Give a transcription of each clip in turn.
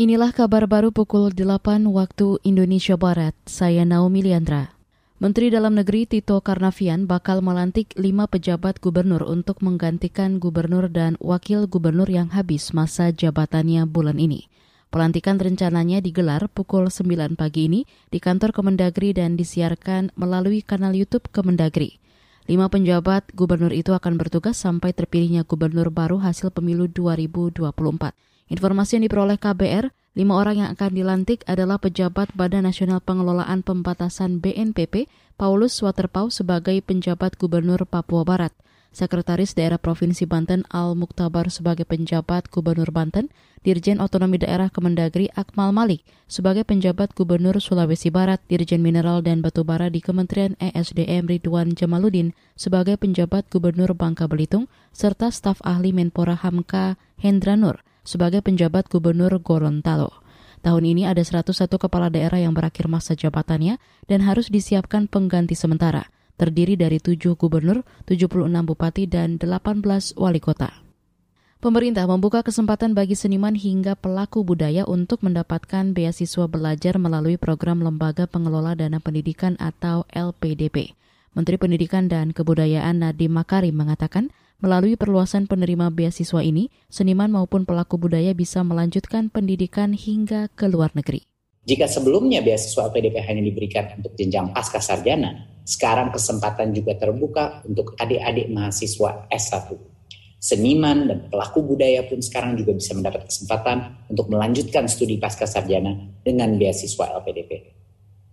Inilah kabar baru pukul 8 waktu Indonesia Barat. Saya Naomi Liandra. Menteri Dalam Negeri Tito Karnavian bakal melantik lima pejabat gubernur untuk menggantikan gubernur dan wakil gubernur yang habis masa jabatannya bulan ini. Pelantikan rencananya digelar pukul 9 pagi ini di kantor Kemendagri dan disiarkan melalui kanal YouTube Kemendagri. Lima penjabat gubernur itu akan bertugas sampai terpilihnya gubernur baru hasil pemilu 2024. Informasi yang diperoleh KBR, lima orang yang akan dilantik adalah pejabat Badan Nasional Pengelolaan Pembatasan BNPP, Paulus Waterpau sebagai penjabat Gubernur Papua Barat, Sekretaris Daerah Provinsi Banten Al Muktabar sebagai penjabat Gubernur Banten, Dirjen Otonomi Daerah Kemendagri Akmal Malik sebagai penjabat Gubernur Sulawesi Barat, Dirjen Mineral dan Batubara di Kementerian ESDM Ridwan Jamaluddin sebagai penjabat Gubernur Bangka Belitung, serta staf ahli Menpora Hamka Hendra Nur sebagai penjabat gubernur Gorontalo. Tahun ini ada 101 kepala daerah yang berakhir masa jabatannya dan harus disiapkan pengganti sementara, terdiri dari 7 gubernur, 76 bupati, dan 18 wali kota. Pemerintah membuka kesempatan bagi seniman hingga pelaku budaya untuk mendapatkan beasiswa belajar melalui program Lembaga Pengelola Dana Pendidikan atau LPDP. Menteri Pendidikan dan Kebudayaan Nadiem Makarim mengatakan Melalui perluasan penerima beasiswa ini, seniman maupun pelaku budaya bisa melanjutkan pendidikan hingga ke luar negeri. Jika sebelumnya beasiswa LPDP hanya diberikan untuk jenjang pasca sarjana, sekarang kesempatan juga terbuka untuk adik-adik mahasiswa S1. Seniman dan pelaku budaya pun sekarang juga bisa mendapat kesempatan untuk melanjutkan studi pasca sarjana dengan beasiswa LPDP.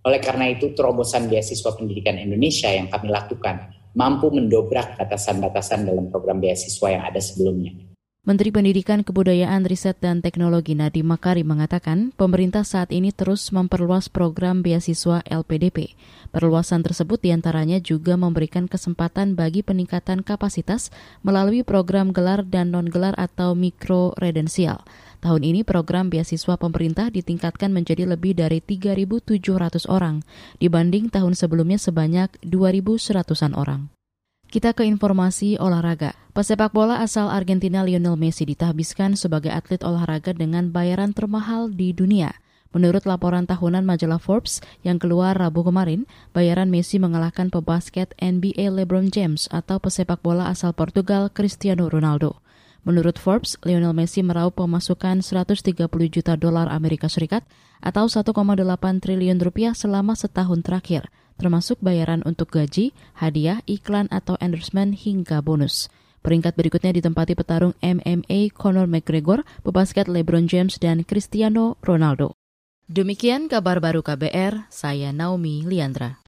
Oleh karena itu, terobosan beasiswa pendidikan Indonesia yang kami lakukan mampu mendobrak batasan-batasan dalam program beasiswa yang ada sebelumnya. Menteri Pendidikan, Kebudayaan, Riset, dan Teknologi Nadiem Makarim mengatakan pemerintah saat ini terus memperluas program beasiswa LPDP. Perluasan tersebut di antaranya juga memberikan kesempatan bagi peningkatan kapasitas melalui program gelar dan non-gelar atau mikro redensial. Tahun ini program beasiswa pemerintah ditingkatkan menjadi lebih dari 3.700 orang, dibanding tahun sebelumnya sebanyak 2.100-an orang. Kita ke informasi olahraga. Pesepak bola asal Argentina Lionel Messi ditahbiskan sebagai atlet olahraga dengan bayaran termahal di dunia. Menurut laporan tahunan majalah Forbes yang keluar Rabu kemarin, bayaran Messi mengalahkan pebasket NBA LeBron James atau pesepak bola asal Portugal Cristiano Ronaldo. Menurut Forbes, Lionel Messi meraup pemasukan 130 juta dolar Amerika Serikat atau 1,8 triliun rupiah selama setahun terakhir termasuk bayaran untuk gaji, hadiah, iklan atau endorsement hingga bonus. Peringkat berikutnya ditempati petarung MMA Conor McGregor, pebasket LeBron James dan Cristiano Ronaldo. Demikian kabar baru KBR, saya Naomi Liandra.